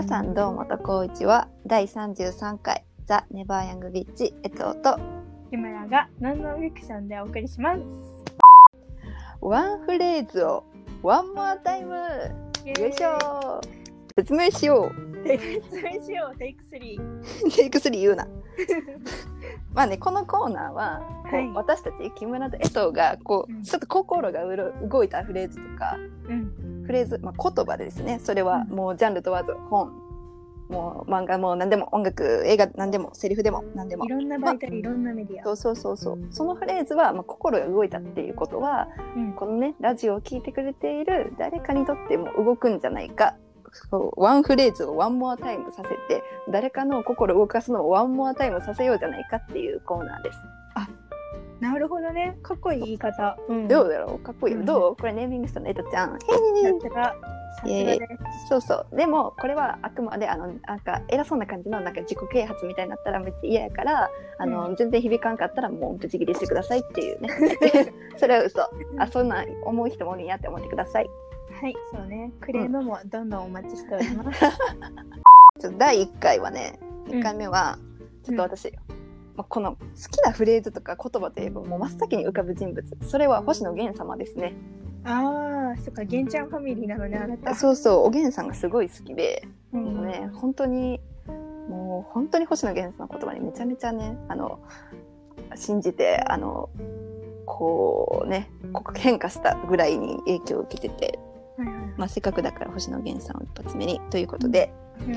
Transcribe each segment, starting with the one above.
皆さんどうもとこういちは第33回ザ・ネバーヤングビッチエトーと木村がノンノンフィクションでお送りします。ワンフレーズをワンモアタイム。よいしょ。説明しよう。説明しよう、テイク3。テイク3言うな。まあねこのコーナーははい。私たち木村と江藤がこう、うん。ちょっと心が動いたフレーズとかうん。フレーズ、まあ、言葉でですねそれはもうジャンル問わず本もう漫画も何でも音楽映画何でもセリフでも何でも。いろんな媒体、いろんなメディア。そうそうそうそう。そのフレーズは、まあ、心が動いたっていうことはうん。このねラジオを聞いてくれている誰かにとっても動くんじゃないか。そう one phrase を one more time させて誰かの心を動かすのを one more time させようじゃないかっていうコーナーです。なるほどね。かっこいい言い方。うん。どうだろう？かっこいいよ。うんどう？これネーミングしたの？エトちゃん。さすが。さすがです。そうそう。でもこれはあくまであのなんか偉そうな感じのなんか自己啓発みたいになったらめっちゃ嫌やからあの、う全然響かんかったらもうブチ切りしてくださいっていうね。それは嘘。あそんなん思う人もおるんやって思ってください。はい、そうね。クレームもどんどんお待ちしております。ちょっと第1回はね1回目はちょっと私、まあ、この好きなフレーズとか言葉といえばもう真っ先に浮かぶ人物それは星野源様ですね。ああ、そっか、ゲンちゃんファミリーなのね、あなた。そうそうお源さんがすごい好きで。うん。もうね、本当に、もう本当に星野源さんの言葉にめちゃめちゃね、あの、信じて、あの、こうね、変化したぐらいに影響を受けてて、まあ、せっかくだから星野源さんを一発目にということで、うん。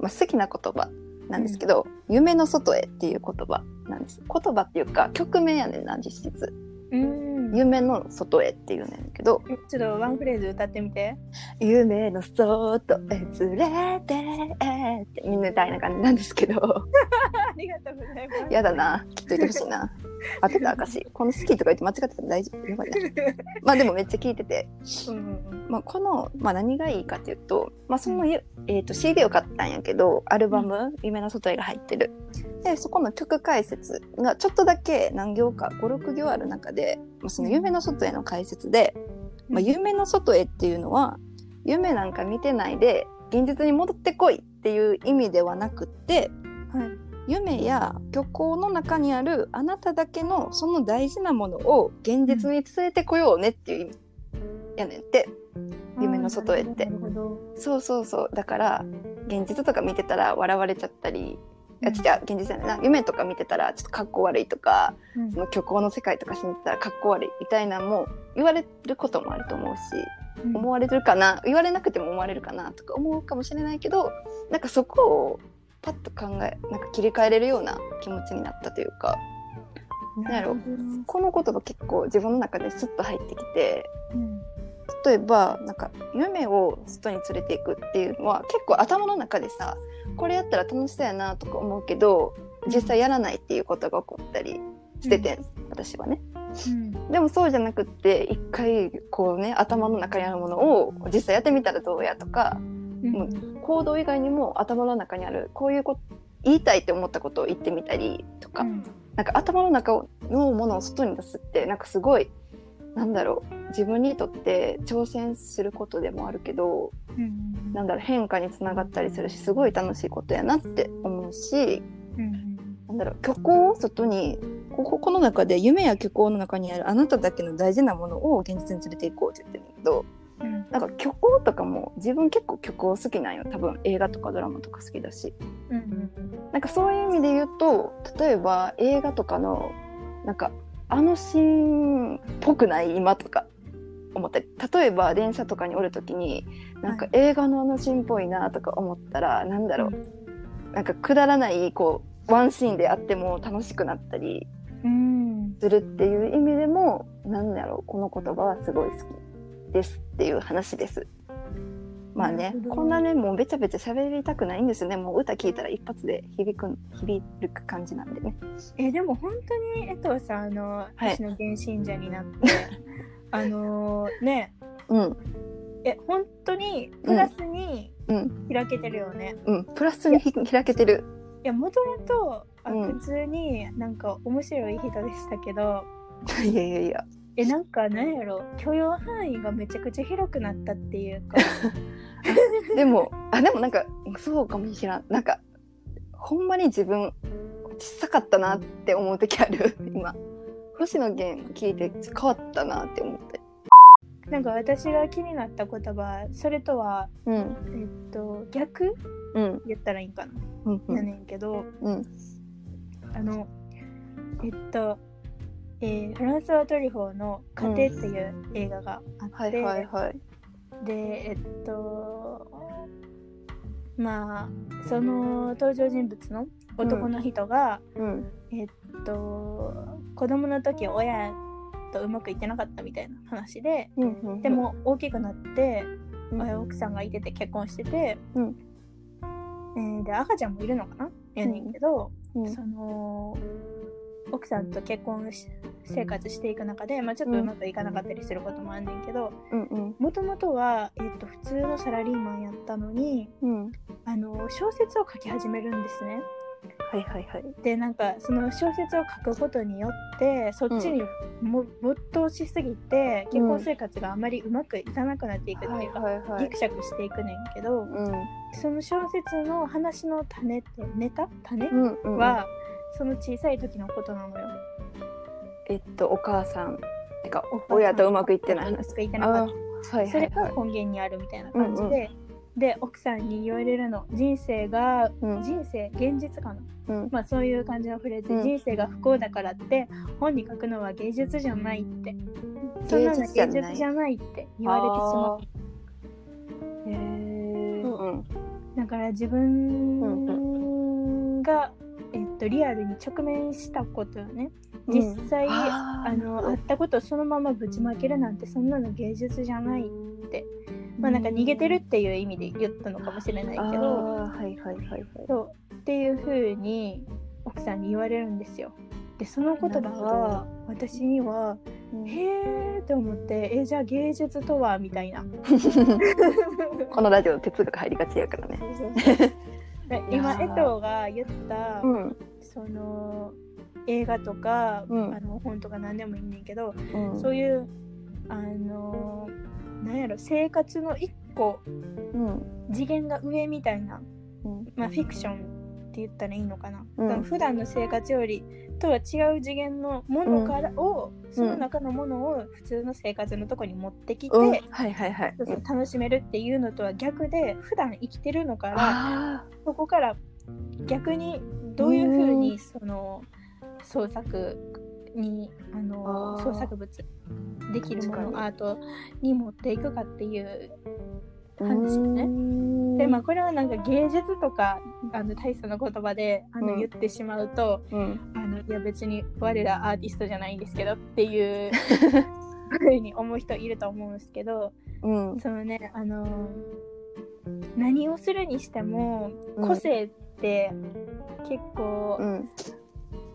まあ、好きな言葉なんですけど、夢の外へっていう言葉なんです。言葉っていうか、曲名やねんな、実質。うん。夢の外へっていうねんけど、ちょっとワンフレーズ歌ってみて。夢の外へ連れてってみたいな感じなんですけど、ありがとうございます。やだな。きっと言ってほしいな。当てた証。この好きとか言って間違ってたら大丈夫。やばいな。まあでもめっちゃ聞いてて。うんうんまあこの、まあ何がいいかっていうと、まあその、えー、と CD を買ったんやけど、アルバム、夢の外へが入ってる。で、そこの曲解説がちょっとだけ何行か、5、6行ある中で、まあ、その夢の外への解説で、まあ夢の外へっていうのは、夢なんか見てないで、現実に戻ってこいっていう意味ではなくって、うん。はい。夢や虚構の中にあるあなただけのその大事なものを現実に連れてこようねっていう意味やねんって夢の外へって。そうそうそう。だから現実とか見てたら笑われちゃったりあ違う現実じゃないな。夢とか見てたらちょっとかっこ悪いとかうん。その虚構の世界とか信じたらかっこ悪いみたいなのも言われることもあると思うしうん。思われるかな言われなくても思われるかなとか思うかもしれないけどなんかそこをパッと考えなんか切り替えれるような気持ちになったというか。なるほど。この言葉結構自分の中でスッと入ってきて。うん。例えばなんか夢を外に連れていくっていうのは結構頭の中でさこれやったら楽しそうやなとか思うけど実際やらないっていうことが起こったりしててん、私はね。うん。でもそうじゃなくって一回こうね頭の中にあるものを実際やってみたらどうやとかもう行動以外にも頭の中にあるこういうこと言いたいって思ったことを言ってみたりとか、うん。なんか頭の中のものを外に出すってなんかすごいなんだろう自分にとって挑戦することでもあるけどうんなんだろう変化につながったりするしすごい楽しいことやなって思うしうんなんだろう虚構を外にこここの中で夢や虚構の中にあるあなただけの大事なものを現実に連れていこうって言ってるんだけどうんなんか虚構とかも自分結構虚構好きなんよ。多分映画とかドラマとか好きだし。うんなんかそういう意味で言うと例えば映画とかのなんかあのシーンっぽくない今とか思ったり。例えば電車とかにおる時になんかは映画のあのシーンっぽいなとか思ったら、なんだろう。なんかくだらないこうワンシーンであっても楽しくなったりうん。するっていう意味でもなんだろう。この言葉はすごい好きですっていう話です。まあねこんなねもうべちゃべちゃ喋りたくないんですよね。もう歌聞いたら一発で響く響く感じなんでね。えでも本当に江藤さんあのはい。私の原信者になって、あのね。うん。え本当にプラスにうん。開けてるよね。うん。プラスにひ開けてる。いやもともと普通になんか面白い人でしたけど、いやいやいや。いえなんかなんやろ？許容範囲がめちゃくちゃ広くなったっていうか。でもあでもなんかそうかもしれん。なんかほんまに自分小さかったなって思う時ある。今。星野源聞いて変わったなって思って。なんか私が気になった言葉それとはうん。えっと逆？うん。言ったらいいんかな、うんうん。やねんけど。うん。あのえっと、えーフランスワトリュフォーの「家庭」っていう映画があって、はいはいはい。でえっとまあその登場人物の男の人が、うん。えっと子供の時親とうまくいってなかったみたいな話でうんうんでも大きくなって、うん。え奥さんがいてて結婚してて、うん。えーで赤ちゃんもいるのかな?やねんけど、うん。その奥さんと結婚し生活していく中で、まあ、ちょっとうまくいかなかったりすることもあんねんけどもともとは、えっと普通のサラリーマンやったのにうん。あの小説を書き始めるんですね。はいはいはい。でなんかその小説を書くことによってそっちにも、没頭しすぎて結婚生活があまりうまくいかなくなっていくっていうか、はいはいギクシャクしていくねんけど、うん。その小説の話の種ってネタ？種、はその小さい時のことなのよ。えっとお母さん。てかお母さん。親とうまくいってないう話いってなかあった。はいそれがはい。はい根源にあるみたいな感じで、で奥さんに言われるの。人生がうん。人生現実かな。うん。まあそういう感じのフレーズ。で、うん。人生が不幸だからって本に書くのは芸術じゃないって。そんなの芸術じゃないって言われてしまう。へえうんだから自分が、えっと、リアルに直面したことよね実際、あー。あのあったことをそのままぶちまけるなんてそんなの芸術じゃないって。まあなんか逃げてるっていう意味で言ったのかもしれないけど。はいはいはいはい。そう。っていう風に奥さんに言われるんですよ。でその言葉なるほは私にはうん。へーって思ってえじゃあ芸術とは？みたいな。このラジオ哲学入りがちやからね。で今江藤が言った、うん。その映画とか、うん。あの本とか何でもいいねんけど、うん。そういうあのなんやろ生活の一個うん。次元が上みたいな、うん。まあ、フィクションって言ったらいいのかな、うん。普段の生活よりとは違う次元のものからを、その中のものを普通の生活のとこに持ってきて、うん。はいはいはい。楽しめるっていうのとは逆で普段生きてるのからあそこから逆にどういうふうにその創作にあの創作物できるものアートに持っていくかっていうー話よね。うん。でまあこれはなんか芸術とかあの大層な言葉であのうん。言ってしまうと、うん。あのいや別に我らアーティストじゃないんですけどっていう ふうに思う人いると思うんですけどうん。そのねあの何をするにしてもうん。個性って結構うん。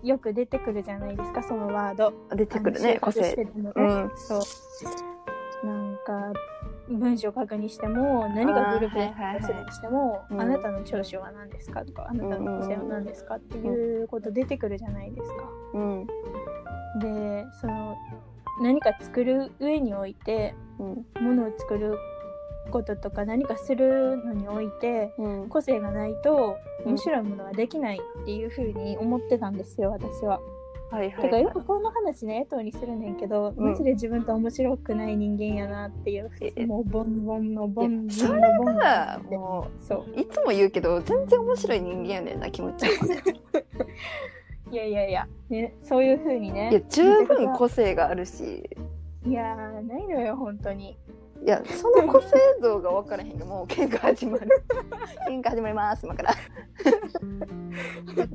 よく出てくるじゃないですかそのワード。出てくるね個性。うん。そう。なんか文章を書くにしても何かグループであーはいはいはい。するにしても、うん。あなたの長所は何ですかとかあなたの個性は何ですかっていうこと出てくるじゃないですか。うん。でその何か作る上においてうん。ものを作ることとか何かするのにおいてうん。個性がないとうん。面白いものができないっていうふうに思ってたんですよ私は。はいはいよくこの話ね江藤にするねんけど、うん。マジで自分と面白くない人間やなっていうえもうボンボンのボンボンのボンもそうう。いつも言うけど全然面白い人間やねんな気持ち。いやいやいや、ね、そういうふうにねいや十分個性があるし。いやーないのよ本当に。いやその個性像が分からへんがもう喧嘩始まる。喧嘩始まります今から。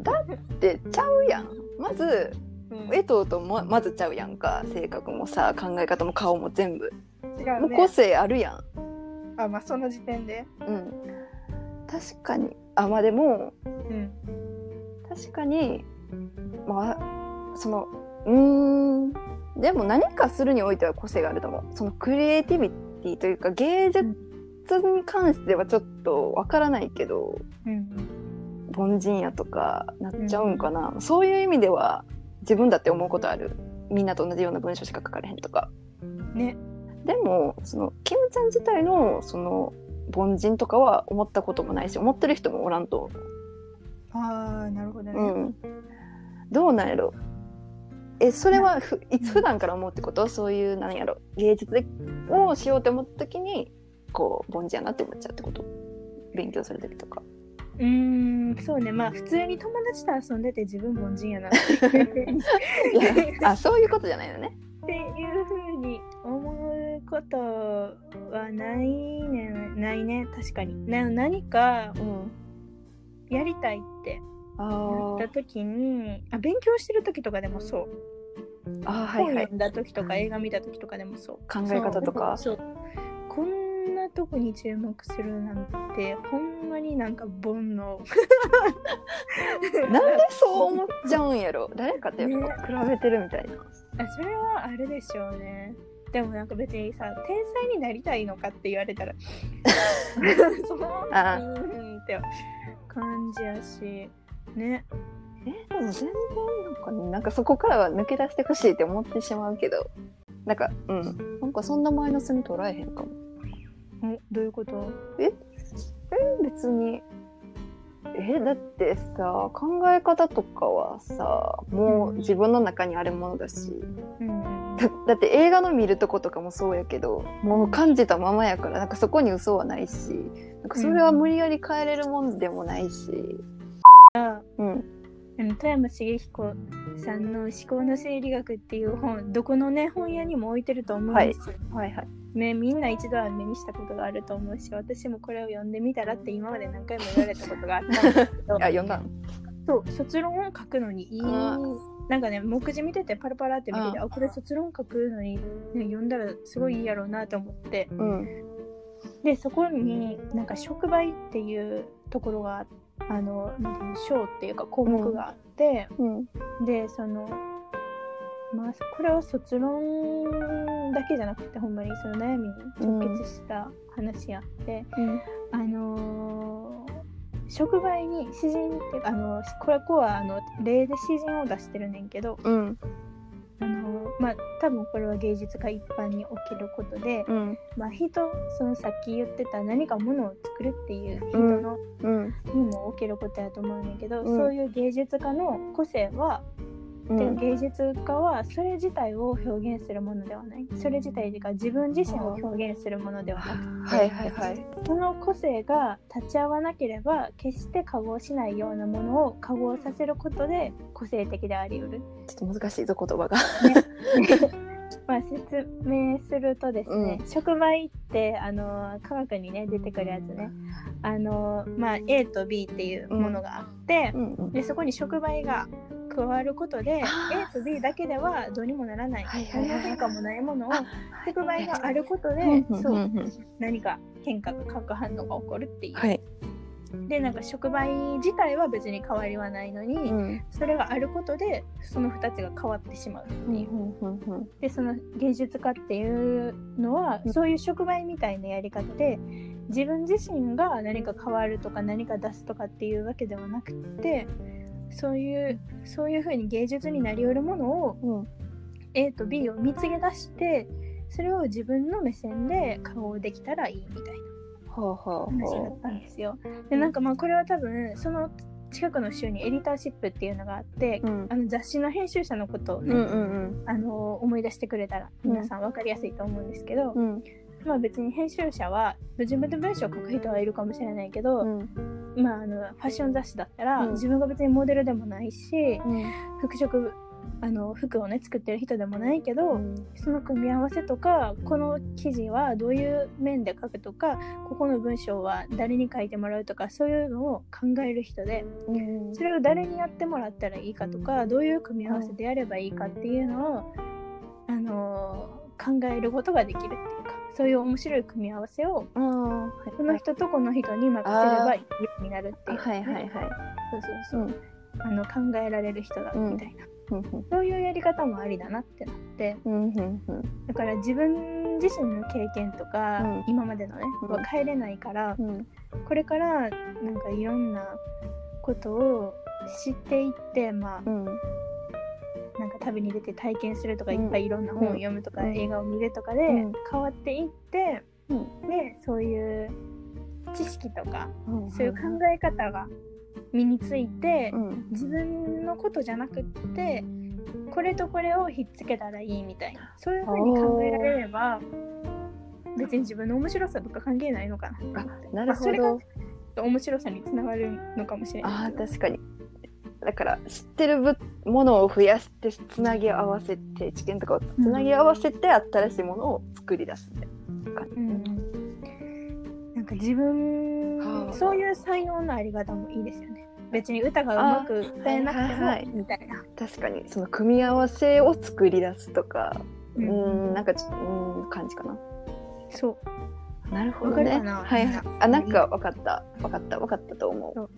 だってちゃうやん。まずうん江藤ともまずちゃうやんか。性格もさ考え方も顔も全部。違もう個うね性あるやん。あまあその時点で。うん。確かに。あまあでもうん。確かにまあそのうーん。でも何かするにおいては個性があると思う。そのクリエイティビティというか芸術に関してはちょっとわからないけどうん。凡人やとかなっちゃうんかな、そういう意味では自分だって思うことある。みんなと同じような文章しか書かれへんとか。ね。でもそのキムちゃん自体のその凡人とかは思ったこともないし思ってる人もおらんと思ああなるほどね、う、うん、どうなんやろ。えそれはふいつ普段から思うってこと？そういうなんやろ。芸術をしようって思った時にこう凡人やなって思っちゃうってこと？勉強する時とかうーんそうね。まあ普通に友達と遊んでて自分凡人やな あそういうことじゃないよね。っていうふうに思うことはないねないね。確かに。な何かうん。やりたいってあー。なった時にあ勉強してる時とかでもそう、あーはいはい。本読んだ時とか映画見た時とかでもそう。考え方とか。そう。こんなとこに注目するなんてほんまになんか煩悩。なんでそう思っちゃうんやろ。誰かとやっぱ比べてるみたいな、あそれはあれでしょうね。でもなんか別にさ天才になりたいのかって言われたら そうあうんって感じやし。ね。えでも全然なんかねなんかそこからは抜け出してほしいって思ってしまうけど。なんかうん。なんかそんなマイナスに捉えへんかも。おどういうこと？え？別に。えだってさ考え方とかはさもう自分の中にあるものだし。うん。だだって映画の見るとことかもそうやけどもう感じたままやからなんかそこに嘘はないしなんかそれは無理やり変えれるもんでもないし。あうん。あの富山茂彦さんの「思考の生理学」っていう本どこのね本屋にも置いてると思うんですよ、はいはいね、みんな一度は目にしたことがあると思うし私もこれを読んでみたらって今まで何回も言われたことがあったんですけど。あ読んだんそう卒論を書くのにいい。あなんかね目次見ててパラパラって見ててああこれ卒論書くのに、ね、読んだらすごいいいやろうなと思って。うん。でそこになんか触媒っていうところがあの章っていうか項目があって、うん。でそのまあこれは卒論だけじゃなくてほんまにその悩みに直結した話やって、うん。あのー触媒に詩人っていうかあのこれこはあの例で詩人を出してるねんけどうん。あのーまあ多分これは芸術家一般に起きることで、うん。まあ、人そのさっき言ってた何かものを作るっていう人の、うん。にも起きることやと思うんだけど、うん。そういう芸術家の個性は、うん。てか芸術家はそれ自体を表現するものではない。それ自体が自分自身を表現するものではなくて、はいはいはい。その個性が立ち会わなければ決して化合しないようなものを化合させることで個性的でありうる。ちょっと難しいぞ言葉が。まあ、説明するとですね、触媒ってあの科学にね出てくるやつね。あの、まあ、A と B っていうものがあって、うんうんでそこに触媒が加わることであ A と B だけではどうにもならない何の変化もないものをあ触媒があることで何か変化が核反応が起こるっていう。はい。でなんか触媒自体は別に変わりはないのに、うん。それがあることでその2つが変わってしまう。ってうんいう。うんうん。でその芸術家っていうのは、うん。そういう触媒みたいなやり方で自分自身が何か変わるとか何か出すとかっていうわけではなくってそういうそういうふうに芸術になりうるものをうん。A と B を見つけ出してそれを自分の目線で顔できたらいいみたいな話だったんですよ。でなんかまあこれは多分その近くの州にエディターシップっていうのがあって、あうん。あの雑誌の編集者のことをね、うんうんあの思い出してくれたら皆さん分かりやすいと思うんですけど、うんまあ別に編集者は自分で文章を書く人はいるかもしれないけど、うん。まああのファッション雑誌だったら、うん。自分が別にモデルでもないしうん。服飾あの服をね作ってる人でもないけど、うん。その組み合わせとかこの記事はどういう面で書くとかここの文章は誰に書いてもらうとかそういうのを考える人でうん。それを誰にやってもらったらいいかとかどういう組み合わせでやればいいかっていうのを、あのー考えることができるっていう。かそういう面白い組み合わせをこの人とこの人に任せればいいようになるっていう、はいはいはい。そうそうそう、うん。あの考えられる人だうんみたいな、うん。うん。そういうやり方もありだなってなって。うんうんうん。だから自分自身の経験とか、うん。今までのね、うん。は変えれないからうん。これからなんかいろんなことを知っていってまあうんなんかか旅に出て体験するとか、うん。いっぱいいろんな本を読むとか、うん。映画を見るとかでうん。変わっていって、うん。でそういう知識とかうんそういう考え方が身について、うん。自分のことじゃなくってこれとこれをひっつけたらいいみたいなそういうふうに考えられれば別に自分の面白さとか関係ないのかなあなるほまあそれがど面白さにつながるのかもしれなあいけど。ー確かにだから知ってるぶものを増やしてつなぎ合わせて知見とかをつなぎ合わせて新しいものを作り出すみたいな感じ、うん、なんか自分はあ。そういう才能のあり方もいいですよね。別に歌がうまく歌えなくてもはいはいはい。みたいな、確かにその組み合わせを作り出すとか。ううんんなんかちょっとうん感じかな。そう。なるほどね。はいあなんか分かった。分かった。分かったと思う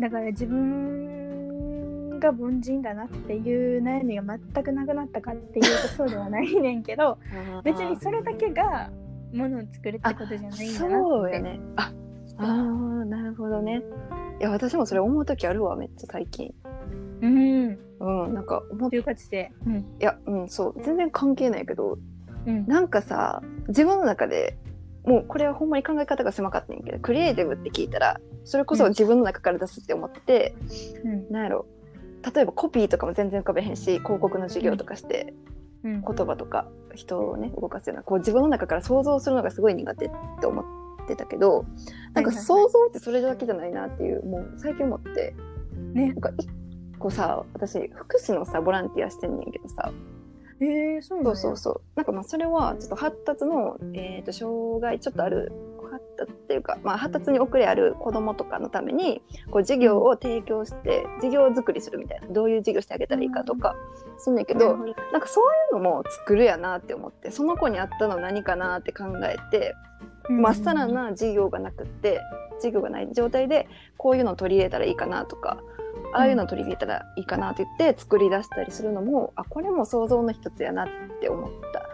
だから自分が凡人だなっていう悩みが全くなくなったかっていうとそうではないねんけど 別にそれだけがものを作るってことじゃないんだなそうよね。ああーなるほどね。いや私もそれ思う時あるわめっちゃ最近。うん。うんなんか思っ就活生うん。いやうんそう。全然関係ないけどうん。なんかさ自分の中でもうこれはほんまに考え方が狭かったんやけどクリエイティブって聞いたらそれこそ自分の中から出すって思って、うん。なんやろ。例えばコピーとかも全然浮かべへんし広告の授業とかしてうん。言葉とか人をね動かすようなこう自分の中から想像するのがすごい苦手って思ってたけどなんか想像ってそれだけじゃないなっていうもう最近思ってね。なんか一個さ私福祉のさボランティアしてんねんけどさ。えー、そうそうそうなんかまあそれはちょっと発達の、えー、と障害ちょっとある発達っていうか、まあ、発達に遅れある子供とかのためにこう授業を提供して授業作りするみたいなどういう授業してあげたらいいかとかすんねんけど、なんかそういうのも作るやなって思ってその子に合ったの何かなって考えてまっさらな授業がなくって授業がない状態でこういうの取り入れたらいいかなとかああいうの取り入れたらいいかなって言って作り出したりするのもあこれも想像の一つやなって思った。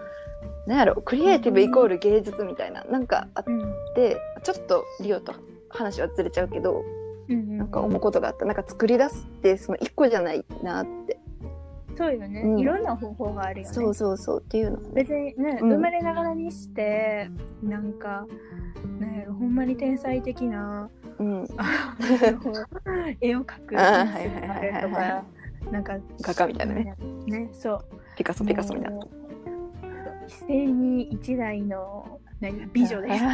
なんやろクリエイティブイコール芸術みたいななんかあっうん。てちょっとリオと話はずれちゃうけどうんなんか思うことがあった。なんか作り出すってその一個じゃないなって。そうよね、うん。いろんな方法があるよね。そうそうそうっていうのね。別にね、うん。生まれながらにしてなんかなんやろほんまに天才的なうん。絵を描く とかなんか画家みたいなね。ね。そう。ピカソピカソみたいな。一斉に一台の何美女です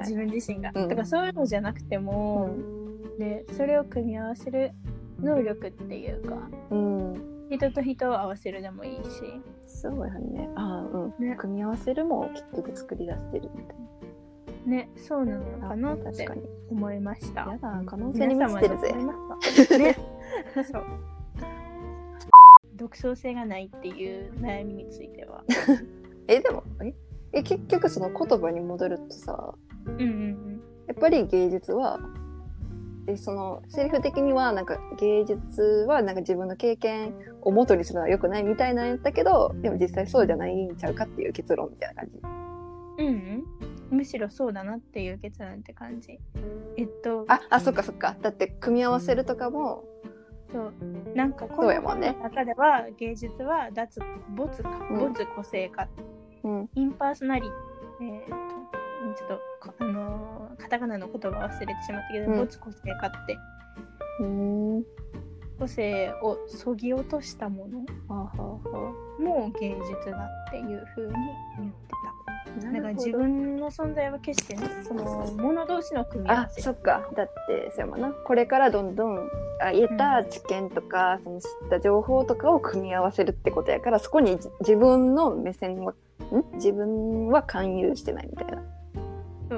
自分自身が、うんだからそういうのじゃなくても、ね、それを組み合わせる能力っていうかうん人と人を合わせるでもいいしそうやね。ああ、うん、ね組み合わせるも結局作り出してるみたいねそうなのな。かなって確かに。思いましたやだ、可能性に満ちてるぜ。ぜ。ね。そう。独創性がないっていう悩みについては。え、でも、え、え結局その言葉に戻るとさ、うんうんやっぱり芸術は、え、その、セリフ的には、なんか芸術はなんか自分の経験を元にするのは良くないみたいなんやったけど、でも実際そうじゃないんちゃうかっていう結論みたいな感じ。うん。うんうん。むしろそうだなっていう結論って感じ。えっと、あ、あ、そっかそっか。だって組み合わせるとかも、そう。なんかこの本の中では芸術は脱没かうん。没個性化、うん、インパーソナリえー、とちょっとこあのーカタカナの言葉忘れてしまったけど、うん。没個性化って。うー。ん。個性をそぎ落としたものも芸術だっていう風に言ってあ。た。だから自分の存在は決してね、その物同士の組み合あわせ。そっか。だってそうやもんな。これからどんどんあ得た知見とか、その知った情報とかを組み合わせるってことやからそこにじ自分の目線はん？自分は勧誘してないみたいな。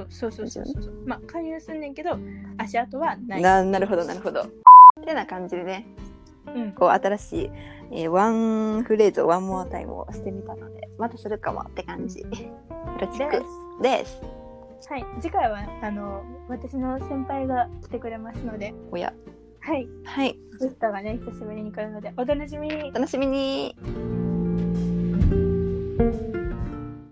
そうそうそうそうそう。まあ勧誘すんねんけど、足跡はない。ななるほどなるほど。ってな感じでねうん。こう新しい、えーワンフレーズをワンモアタイムをしてみたのでまたするかもって感じよろしでくですす。はい。次回はあの私の先輩が来てくれますので、おやはい。はいゲストがね久しぶりに来るのでお楽しみに。お楽しみに